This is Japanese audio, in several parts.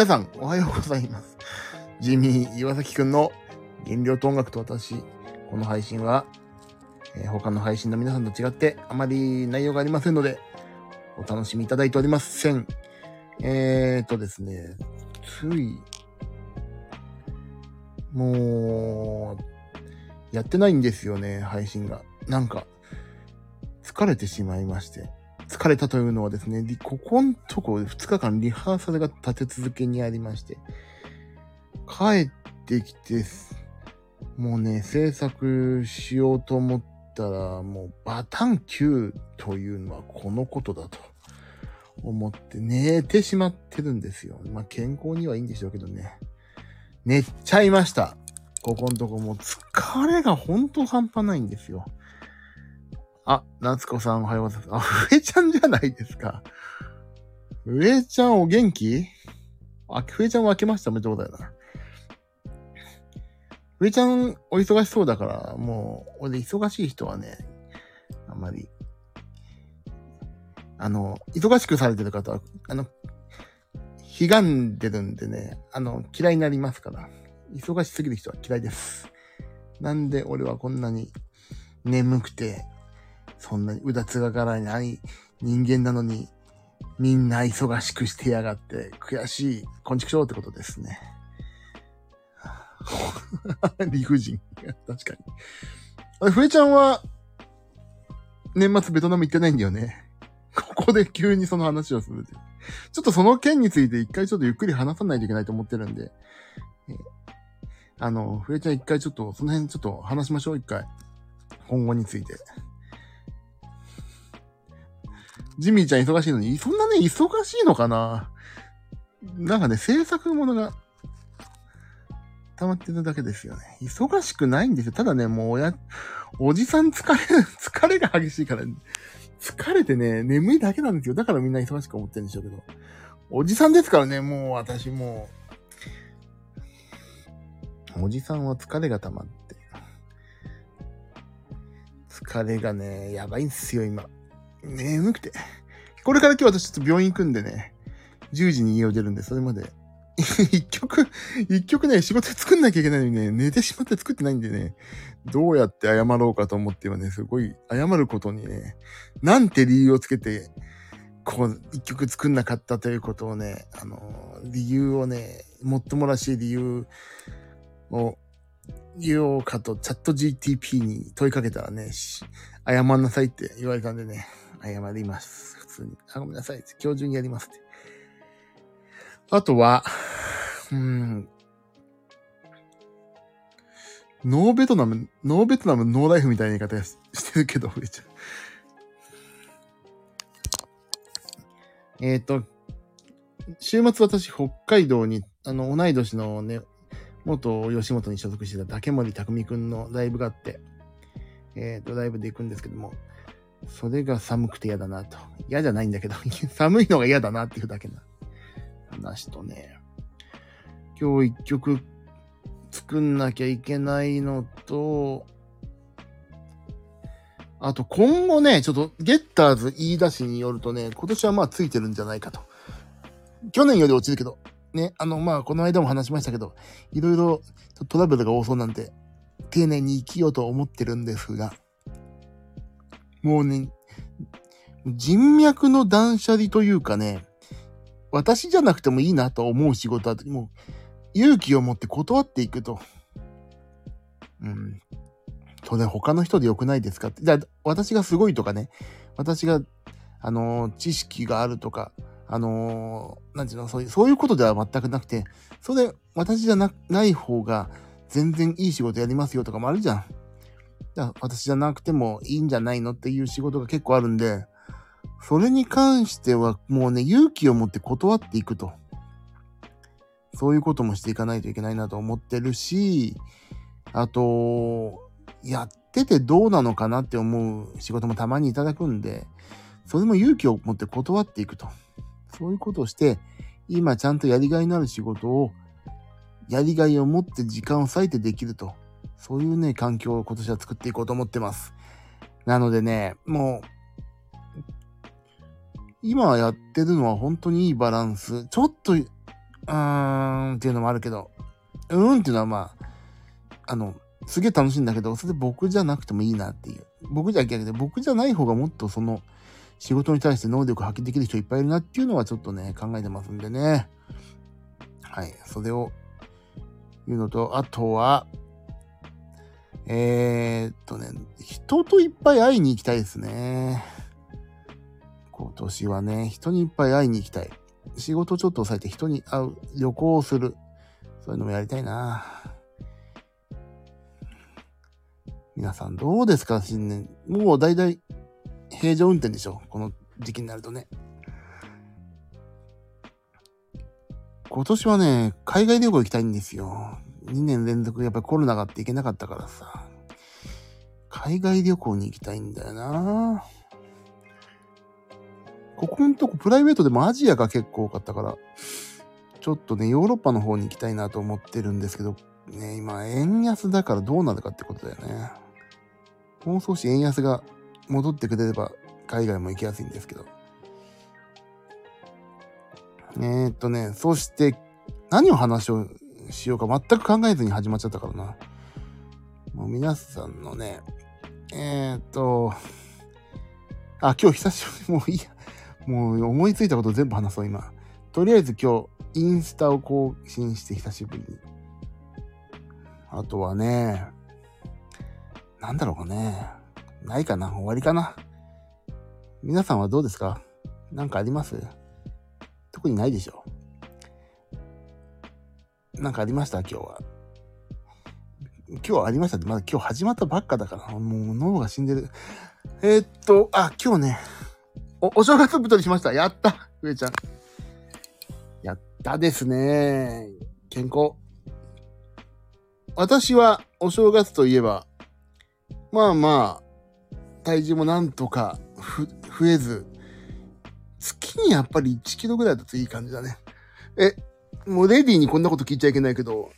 皆さん、おはようございます。ジミー岩崎くんの原料と音楽と私。この配信は、えー他の配信の皆さんと違ってあまり内容がありませんので、お楽しみいただいておりません。えーとですね、つい、もう、やってないんですよね、配信が。なんか、疲れてしまいまして。疲れたというのはですね、リここんとこ2日間リハーサルが立て続けにありまして、帰ってきて、もうね、制作しようと思ったら、もうバタン9というのはこのことだと思って寝てしまってるんですよ。まあ健康にはいいんでしょうけどね。寝ちゃいました。ここんとこもう疲れがほんと半端ないんですよ。あ、夏子さんおはようございます。あ、ふえちゃんじゃないですか。ふえちゃんお元気？あ、ふえちゃんは明けましたおめでとうございます。ふえちゃんお忙しそうだから、もう、俺忙しい人はね、あんまり、あの、忙しくされてる方は、あの、悲願でるんでね、あの、嫌いになりますから、忙しすぎる人は嫌いです。なんで俺はこんなに眠くて、そんなにうだつがからない人間なのに、みんな忙しくしてやがって、悔しい、こんちくしょうってことですね。理不尽。確かに。あれ、ふえちゃんは、年末ベトナム行ってないんだよね。ここで急にその話をするって。ちょっとその件について一回ちょっとゆっくり話さないといけないと思ってるんで、あの、ふえちゃん一回ちょっと、その辺ちょっと話しましょう、一回。今後について。ジミーちゃん忙しいのに、そんなね、忙しいのかな？なんかね、制作ものが溜まってるだけですよね。忙しくないんですよ。ただね、もうおや、おじさん疲れ、疲れが激しいから、疲れてね、眠いだけなんですよ。だからみんな忙しく思ってるんでしょうけど。おじさんですからね、もう私もう、おじさんは疲れが溜まって。疲れがね、やばいんすよ、今。眠くて。これから今日私ちょっと病院行くんでね、10時に家を出るんで、それまで。一曲、一曲ね、仕事作んなきゃいけないのにね、寝てしまって作ってないんでね、どうやって謝ろうかと思って今ね、すごい謝ることにね、なんて理由をつけて、こう、一曲作んなかったということをね、あの、理由をね、もっともらしい理由を言おうかと、チャット GTP に問いかけたらね、謝んなさいって言われたんでね、謝ります。普通に。あ、ごめんなさい。今日中にやりますって。あとは、うん、ノーベトナム、ノーベトナムノーライフみたいな言い方してるけど、めっちゃ。えっ、と、週末私北海道に、あの、同い年のね、元吉本に所属してた竹森匠くんのライブがあって、えっ、と、ライブで行くんですけども、それが寒くて嫌だなと。嫌じゃないんだけど、寒いのが嫌だなっていうだけな話とね、今日一曲作んなきゃいけないのと、あと今後ね、ちょっとゲッターズ言い出しによるとね、今年はまあついてるんじゃないかと。去年より落ちるけど、ね、あのまあこの間も話しましたけど、いろいろトラブルが多そうなんで、丁寧に生きようと思ってるんですが、もうね、人脈の断捨離というかね、私じゃなくてもいいなと思う仕事は、もう勇気を持って断っていくと。うん。それ他の人で良くないですかって。じゃあ、私がすごいとかね、私が、あのー知識があるとか、あのーなんていうの、そういう、そういうことでは全くなくて、それ、私じゃな、ない方が、全然いい仕事やりますよとかもあるじゃん。私じゃなくてもいいんじゃないのっていう仕事が結構あるんで、それに関してはもうね、勇気を持って断っていくと。そういうこともしていかないといけないなと思ってるし、あと、やっててどうなのかなって思う仕事もたまにいただくんで、それも勇気を持って断っていくと。そういうことをして、今ちゃんとやりがいのある仕事を、やりがいを持って時間を割いてできると。そういうね、環境を今年は作っていこうと思ってます。なのでね、もう、今やってるのは本当にいいバランス。ちょっと、うーんっていうのもあるけど、うーんっていうのはまあ、あの、すげえ楽しいんだけど、それで僕じゃなくてもいいなっていう。僕じゃ逆で、僕じゃない方がもっとその、仕事に対して能力発揮できる人いっぱいいるなっていうのはちょっとね、考えてますんでね。はい。それを言うのと、あとは、えー、っとね、人といっぱい会いに行きたいですね。今年はね、人にいっぱい会いに行きたい。仕事ちょっと抑えて人に会う、旅行をする。そういうのもやりたいな。皆さんどうですか？新年。もうだいたい平常運転でしょ？この時期になるとね。今年はね、海外旅行行きたいんですよ。2年連続やっぱりコロナがあって行けなかったからさ。海外旅行に行きたいんだよな。ここのとこプライベートでもアジアが結構多かったから、ちょっとね、ヨーロッパの方に行きたいなと思ってるんですけど、ね、今、円安だからどうなるかってことだよね。もう少し円安が戻ってくれれば、海外も行きやすいんですけど。えー、っとね、そして、何を話をしようか全く考えずに始まっちゃったからな。もう皆さんのね、えー、っと、あ、今日久しぶり、もういいや。もう思いついたこと全部話そう、今。とりあえず今日、インスタを更新して久しぶりに。あとはね、なんだろうかね。ないかな終わりかな皆さんはどうですか？なんかあります？特にないでしょなんかありました？今日は。今日ありましたって、まだ今日始まったばっかだから、もう脳が死んでる。えー、っと、あ、今日ね、お、お正月太りしました。やった上ちゃん。やったですね。健康。私はお正月といえば、まあまあ、体重もなんとかふ、増えず、月にやっぱり1キロぐらいだといい感じだね。え、もうレディーにこんなこと聞いちゃいけないけど、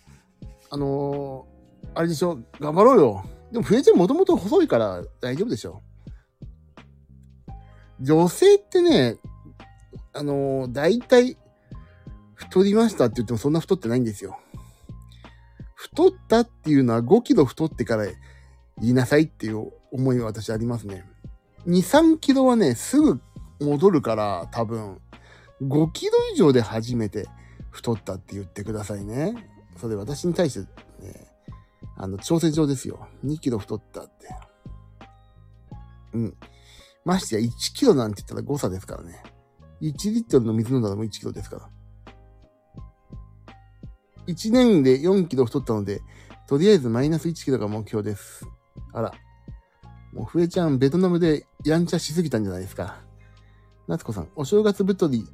あのー、あれでしょ、頑張ろうよ。でも、ふえちゃんもともと細いから大丈夫でしょ。女性ってね、あのー、大体、太りましたって言ってもそんな太ってないんですよ。太ったっていうのは5キロ太ってから言いなさいっていう思いは私ありますね。2、3キロはね、すぐ戻るから、多分、5キロ以上で初めて太ったって言ってくださいね。それ私に対してね、あの、調整上ですよ。2キロ太ったって。うん。ましてや1キロなんて言ったら誤差ですからね。1リットルの水飲んだらもう1キロですから。1年で4キロ太ったので、とりあえずマイナス1キロが目標です。あら。もう、ふえちゃん、ベトナムでやんちゃしすぎたんじゃないですか。夏子さん、お正月太り、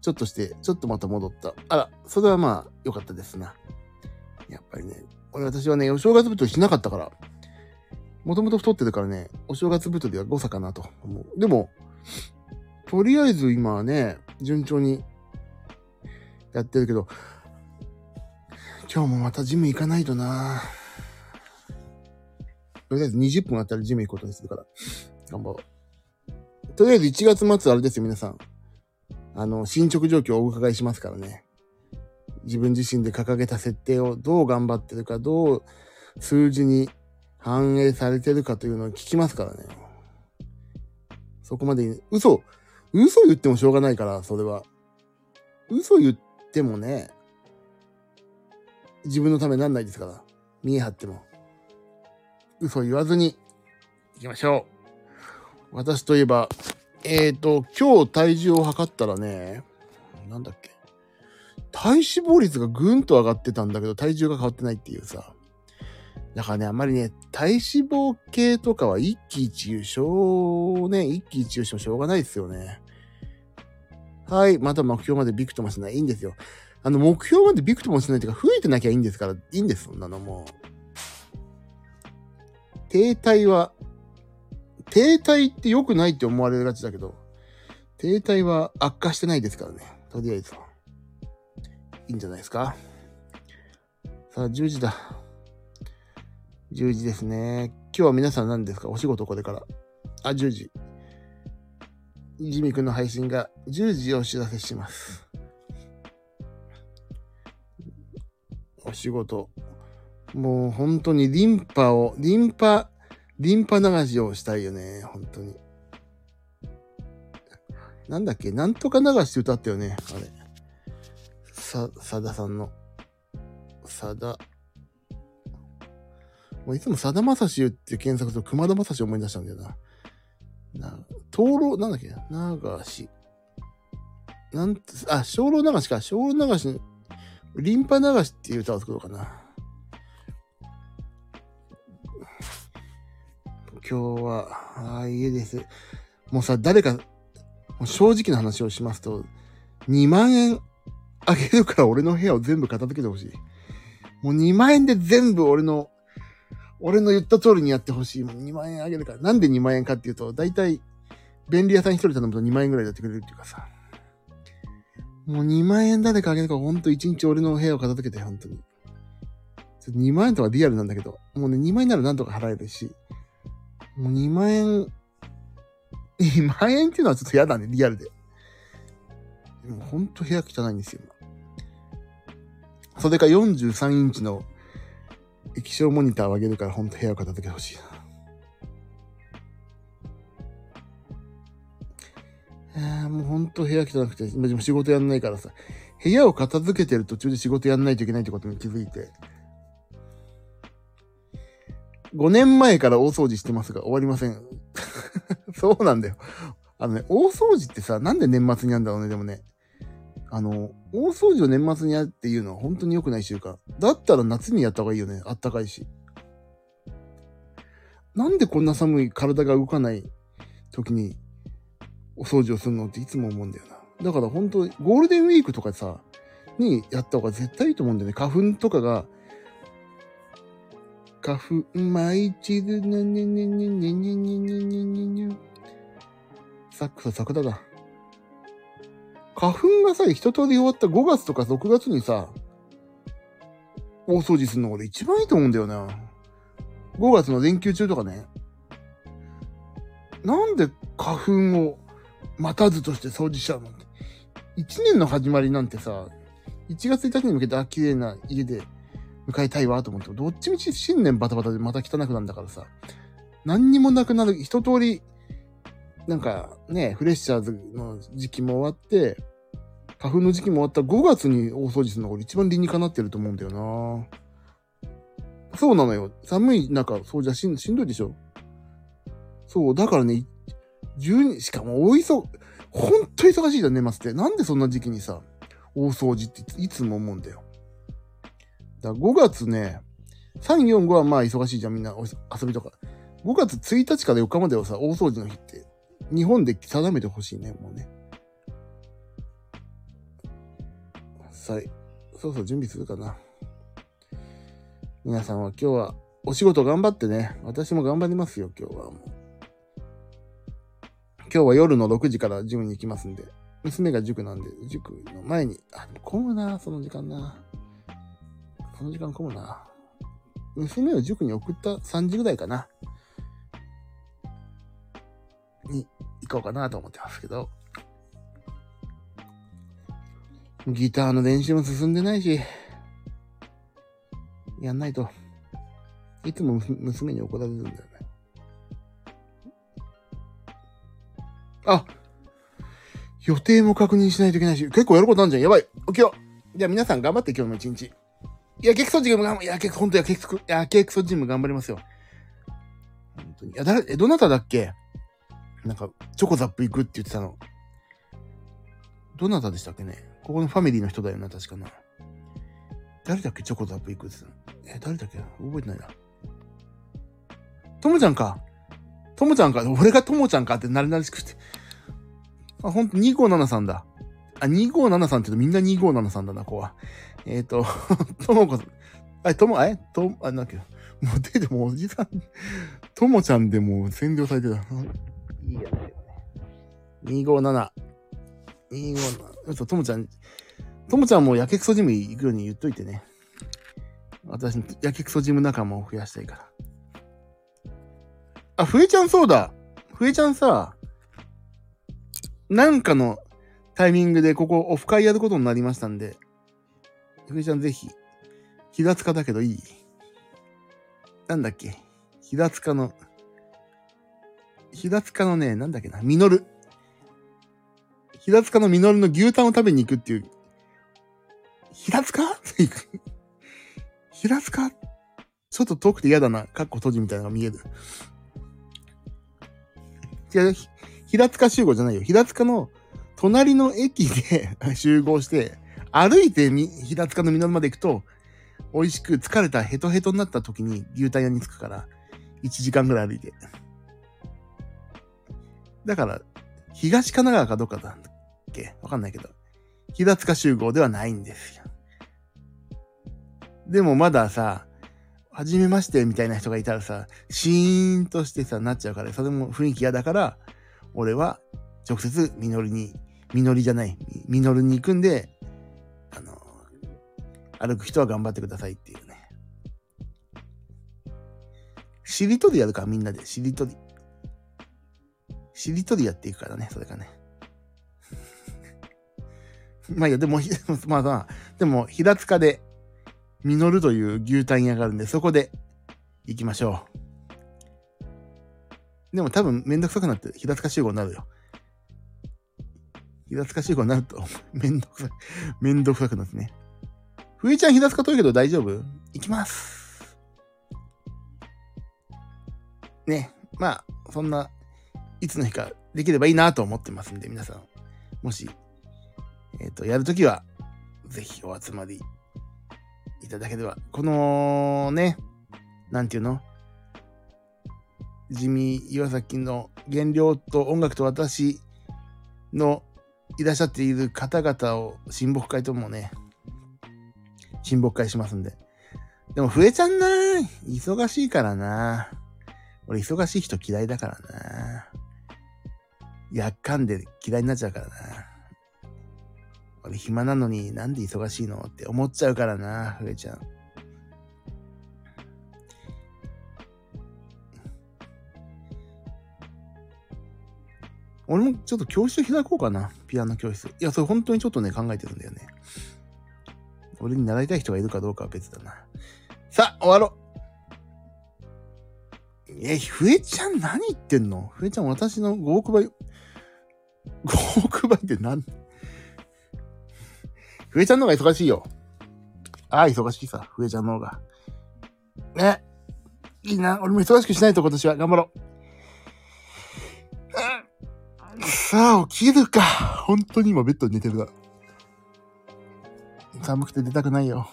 ちょっとして、ちょっとまた戻った。あら、それはまあ、良かったですな。やっぱりね、俺私はね、お正月太りしなかったから、もともと太ってるからね、お正月太りは誤差かなと思う。でも、とりあえず今はね、順調にやってるけど、今日もまたジム行かないとなとりあえず20分あったらジム行くことにするから、頑張ろう。とりあえず1月末あれですよ、皆さん。あの、進捗状況をお伺いしますからね。自分自身で掲げた設定をどう頑張ってるか、どう数字に反映されてるかというのを聞きますからね。そこまで、嘘、嘘言ってもしょうがないから、それは。嘘言ってもね、自分のためになんないですから。見え張っても。嘘言わずに行きましょう。私といえば、えっ、ー、と、今日体重を測ったらね、なんだっけ。体脂肪率がぐんと上がってたんだけど、体重が変わってないっていうさ。だからね、あんまりね、体脂肪系とかは一喜一憂、しょう、ね、一喜一憂してもしょうがないですよね。はい、また目標までビクともしない。いいんですよ。あの、目標までビクともしないというか、増えてなきゃいいんですから、いいんです、そんなのもう。停滞は、停滞って良くないって思われるがちだけど、停滞は悪化してないですからね。とりあえずは。いいんじゃないですか？さあ、10時だ。10時ですね。今日は皆さん何ですか？お仕事これから。あ、10時。ジミ君の配信が10時お知らせします。お仕事。もう本当にリンパを、リンパ、リンパ流しをしたいよね。本当に。なんだっけなんとか流しって歌ったよね。あれ。さ、さださんの。さだ。もういつもさだまさしって検索すると熊田まさし思い出したんだよな。な、灯籠、なんだっけ流し。なん、あ、精霊流しか。精霊流し、リンパ流しっていう歌を作ろうかな。今日は、ああ、家です。もうさ、誰か、正直な話をしますと、2万円あげるから俺の部屋を全部片付けてほしい。もう2万円で全部俺の、俺の言った通りにやってほしい。もう2万円あげるから。なんで2万円かっていうと、だいたい便利屋さん一人頼むと2万円ぐらいやってくれるっていうかさ。もう2万円誰かあげるからほんと1日俺の部屋を片付けて、本当に。2万円とかリアルなんだけど、もうね、2万円ならなんとか払えるし、もう2万円、2万円っていうのはちょっと嫌だね、リアルで。でもうほんと部屋汚いんですよ、それか43インチの液晶モニターを上げるからほんと部屋を片付けてほしいな。えー、もうほんと部屋汚くて、でも仕事やんないからさ、部屋を片付けてる途中で仕事やんないといけないってことに気づいて、5年前から大掃除してますが終わりません。そうなんだよ。あのね、大掃除ってさ、なんで年末にやるんだろうね、でもね。あの、大掃除を年末にやるっていうのは本当に良くない習慣。だったら夏にやった方がいいよね。あったかいし。なんでこんな寒い体が動かない時にお掃除をするのっていつも思うんだよな。だから本当ゴールデンウィークとかさ、にやった方が絶対いいと思うんだよね。花粉とかが、花粉舞い散るねねねねねねねねねねねサックス桜だ。花粉がさ、一通り終わった5月とか6月にさ、大掃除するのが俺一番いいと思うんだよな。5月の連休中とかね。なんで花粉を待たずとして掃除しちゃうの ?1 年の始まりなんてさ、1月1日に向けて、綺麗な家で迎えたいわと思っても、どっちみち新年バタバタでまた汚くなるんだからさ、何にもなくなる、一通り、なんかね、フレッシャーズの時期も終わって、花粉の時期も終わった5月に大掃除するのが一番理にかなってると思うんだよなそうなのよ。寒い中、掃除はしんしんどいでしょそう、だからね、12、しかも大急、ほんと忙しいじゃん、年末って。なんでそんな時期にさ、大掃除っていつも思うんだよ。だ5月ね、3、4、5はまあ忙しいじゃん、みんな遊びとか。5月1日から4日まではさ、大掃除の日って、日本で定めてほしいね、もうね。さい。そうそう準備するかな。皆さんは今日はお仕事頑張ってね。私も頑張りますよ、今日はもう。今日は夜の6時からジムに行きますんで。娘が塾なんで、塾の前に、あ、混むな、その時間な。その時間混むな。娘を塾に送った3時ぐらいかな。に行こうかなと思ってますけど。ギターの練習も進んでないし、やんないと。いつも娘に怒られるんだよね。あ予定も確認しないといけないし、結構やることあるじゃん。やばい。起きよう。じゃあ皆さん頑張って今日の一日。やけくそジム頑張、やけく、ほんとやけくそ、やけくそジム頑張りますよ。本当に。いや、誰、え、どなただっけ？なんか、チョコザップ行くって言ってたの。どなたでしたっけね？ここのファミリーの人だよな、確かな。誰だっけ？チョコザップ行くって。え、誰だっけ覚えてないな。ともちゃんか。ともちゃんか。俺がともちゃんかってなれなれしくて。あ、ほんと、257さんだ。あ、257さんって言うとみんな257さんだな、ここは。えっ、ー、と、ともこさん。あ、とも、えと、あ、なんだっけ？もう出てもおじさん、ともちゃんでもう占領されてた。いいやね。257。257。と、ともちゃん、ともちゃんもやけくそジム行くように言っといてね。私、やけくそジム仲間を増やしたいから。あ、ふえちゃんそうだ。ふえちゃんさ、なんかのタイミングでここオフ会やることになりましたんで、ふえちゃんぜひ、平塚だけどいい？なんだっけ？平塚の、平塚のね、なんだっけな、ミノル。平塚のミノルの牛タンを食べに行くっていう。平塚？平塚？ちょっと遠くて嫌だな。カッコ閉じみたいなのが見える。違う、平塚集合じゃないよ。平塚の隣の駅で 集合して、歩いて平塚のミノルまで行くと、美味しく疲れたヘトヘトになった時に牛タン屋に着くから、1時間ぐらい歩いて。だから、東神奈川かどうかだっけ？わかんないけど、平塚集合ではないんですよ。でもまださ、はじめましてみたいな人がいたらさ、シーンとしてさ、なっちゃうから、それも雰囲気嫌だから、俺は直接みのりに、みのりじゃない、みのるに行くんで、歩く人は頑張ってくださいっていうね。しりとりやるか、みんなで。しりとり。しりとりやっていくからね、それがね。まあいや、でも、まあまあ、でも、平塚で、ミノルという牛タン屋があるんで、そこで行きましょう。でも多分めんどくさくなって平塚集合になるよ。平塚集合になると めんどくさい、めんどくさくなってね。ふえちゃん平塚遠いけど大丈夫？行きます。ね。まあ、そんな、いつの日かできればいいなと思ってますんで、皆さん、もし、えっ、ー、と、やるときは、ぜひお集まりいただければ、このね、なんていうの？地味岩崎の原料と音楽と私のいらっしゃっている方々を親睦会ともね、親睦会しますんで。でも増えちゃんな忙しいからな俺忙しい人嫌いだからなやっかんで嫌いになっちゃうからな俺暇なのになんで忙しいのって思っちゃうからな、ふえちゃん。俺もちょっと教室開こうかな。ピアノ教室。いや、それ本当にちょっとね、考えてるんだよね。俺に習いたい人がいるかどうかは別だな。さあ、終わろう。え、ふえちゃん何言ってんの？ふえちゃん私の5億倍、5億倍って何？ふえちゃんの方が忙しいよ。ああ、忙しいさ、ふえちゃんの方が。ね。いいな。俺も忙しくしないと今年は。頑張ろう。さあ、起きるか。本当に今ベッドに寝てるな。寒くて出たくないよ。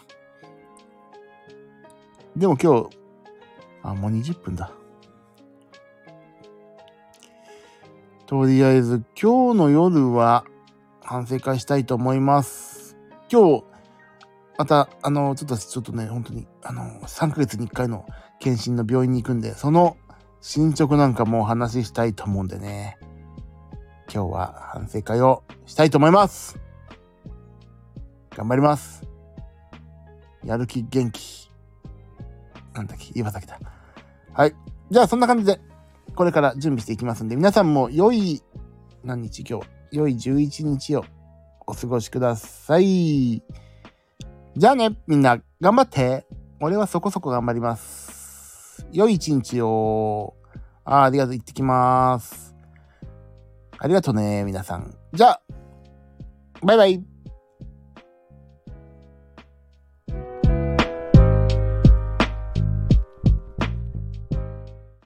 でも今日、あ、もう20分だ。とりあえず今日の夜は反省会したいと思います。今日、また、あの、ちょっと、ちょっとね、本当に、あの、3ヶ月に1回の検診の病院に行くんで、その進捗なんかもお話ししたいと思うんでね、今日は反省会をしたいと思います頑張りますやる気元気。なんだっけ？岩崎だ。はい。じゃあ、そんな感じで、これから準備していきますんで、皆さんも良い、何日今日、良い11日をお過ごしください。じゃあね、みんな頑張って。俺はそこそこ頑張ります。良い一日を。あありがとう。行ってきます。ありがとうね、皆さん。じゃあ、バイバイ。